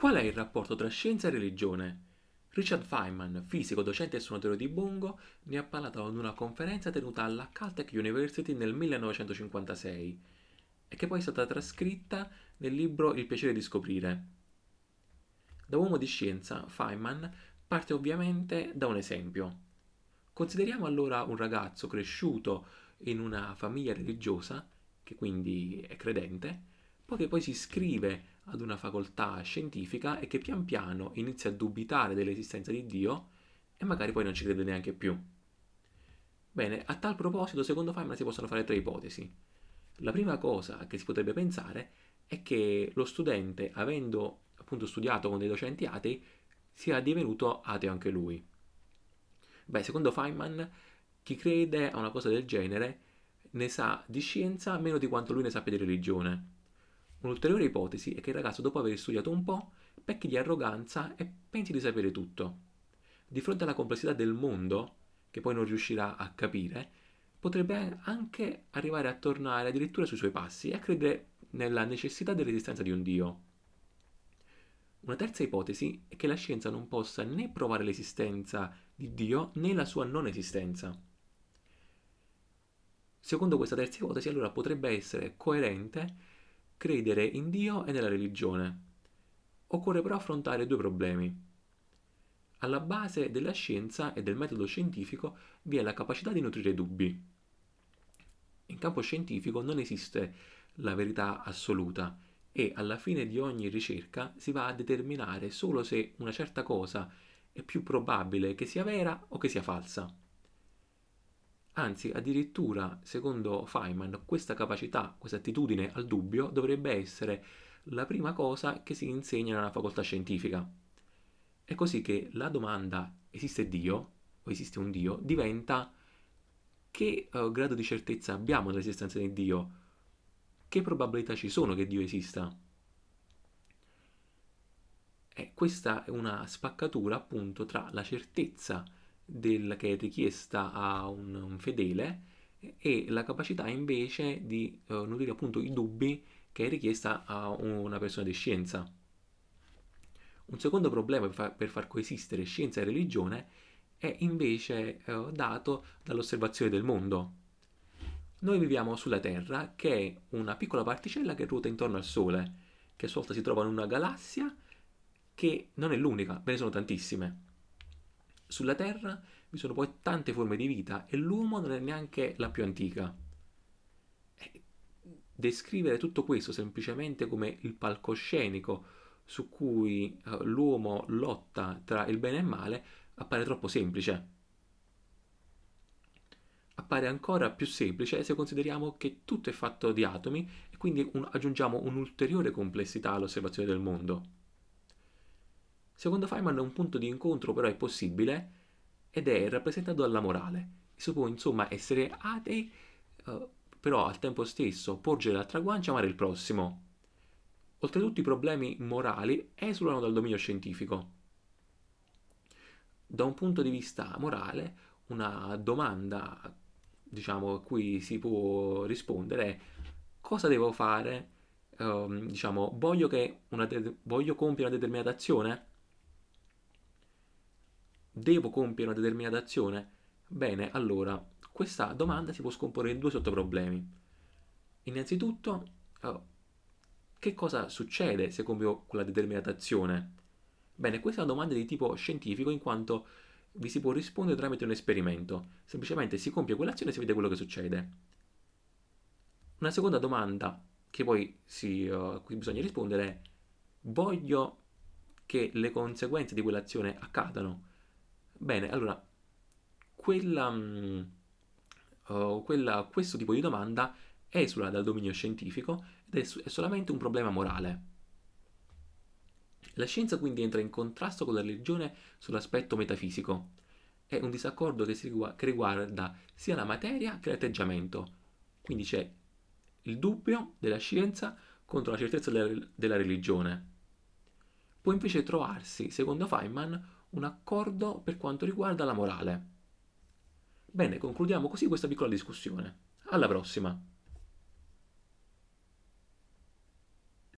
Qual è il rapporto tra scienza e religione? Richard Feynman, fisico, docente e suonatore di bongo, ne ha parlato ad una conferenza tenuta alla Caltech University nel 1956 e che poi è stata trascritta nel libro Il piacere di scoprire. Da uomo di scienza, Feynman parte ovviamente da un esempio. Consideriamo allora un ragazzo cresciuto in una famiglia religiosa, che quindi è credente, poi che poi si iscrive ad una facoltà scientifica e che pian piano inizia a dubitare dell'esistenza di Dio e magari poi non ci crede neanche più. Bene, a tal proposito, secondo Feynman si possono fare tre ipotesi. La prima cosa che si potrebbe pensare è che lo studente, avendo appunto studiato con dei docenti atei, sia divenuto ateo anche lui. Beh, secondo Feynman, chi crede a una cosa del genere ne sa di scienza meno di quanto lui ne sappia di religione. Un'ulteriore ipotesi è che il ragazzo, dopo aver studiato un po', pecchi di arroganza e pensi di sapere tutto. Di fronte alla complessità del mondo, che poi non riuscirà a capire, potrebbe anche arrivare a tornare addirittura sui suoi passi e a credere nella necessità dell'esistenza di un Dio. Una terza ipotesi è che la scienza non possa né provare l'esistenza di Dio né la sua non esistenza. Secondo questa terza ipotesi, allora potrebbe essere coerente credere in Dio e nella religione. Occorre però affrontare due problemi. Alla base della scienza e del metodo scientifico vi è la capacità di nutrire dubbi. In campo scientifico non esiste la verità assoluta e alla fine di ogni ricerca si va a determinare solo se una certa cosa è più probabile che sia vera o che sia falsa. Anzi, addirittura, secondo Feynman, questa capacità, questa attitudine al dubbio dovrebbe essere la prima cosa che si insegna nella facoltà scientifica. È così che la domanda esiste Dio o esiste un Dio diventa che uh, grado di certezza abbiamo dell'esistenza di Dio? Che probabilità ci sono che Dio esista? E questa è una spaccatura appunto tra la certezza del, che è richiesta a un, un, fedele e la capacità invece di uh, nutrire appunto i dubbi che è richiesta a una persona di scienza. Un secondo problema per far, per far coesistere scienza e religione è invece uh, dato dall'osservazione del mondo. Noi viviamo sulla Terra, che è una piccola particella che ruota intorno al Sole, che a sua volta si trova in una galassia che non è l'unica, ve ne sono tantissime. Sulla Terra vi sono poi tante forme di vita e l'uomo non è neanche la più antica. E descrivere tutto questo semplicemente come il palcoscenico su cui uh, l'uomo lotta tra il bene e il male appare troppo semplice. Appare ancora più semplice se consideriamo che tutto è fatto di atomi e quindi un, aggiungiamo un'ulteriore complessità all'osservazione del mondo. Secondo Feynman un punto di incontro però è possibile ed è rappresentato dalla morale. Si può insomma essere atei, uh, però al tempo stesso porgere l'altra guancia e amare il prossimo. Oltretutto i problemi morali esulano dal dominio scientifico. Da un punto di vista morale, una domanda diciamo, a cui si può rispondere è cosa devo fare? Um, diciamo, voglio, voglio compiere una determinata azione? Devo compiere una determinata azione? Bene, allora, questa domanda si può scomporre in due sottoproblemi. Innanzitutto, oh, che cosa succede se compio quella determinata azione? Bene, questa è una domanda di tipo scientifico in quanto vi si può rispondere tramite un esperimento. Semplicemente si compie quell'azione e si vede quello che succede. Una seconda domanda che poi si, uh, a bisogna rispondere è voglio che le conseguenze di quell'azione accadano? Bene, allora, quella, uh, quella, questo tipo di domanda esula dal dominio scientifico ed è, è solamente un problema morale. La scienza quindi entra in contrasto con la religione sull'aspetto metafisico. È un disaccordo che, si, che riguarda sia la materia che l'atteggiamento. Quindi c'è il dubbio della scienza contro la certezza della, della religione. Può invece trovarsi, secondo Feynman, un accordo per quanto riguarda la morale. Bene, concludiamo così questa piccola discussione. Alla prossima!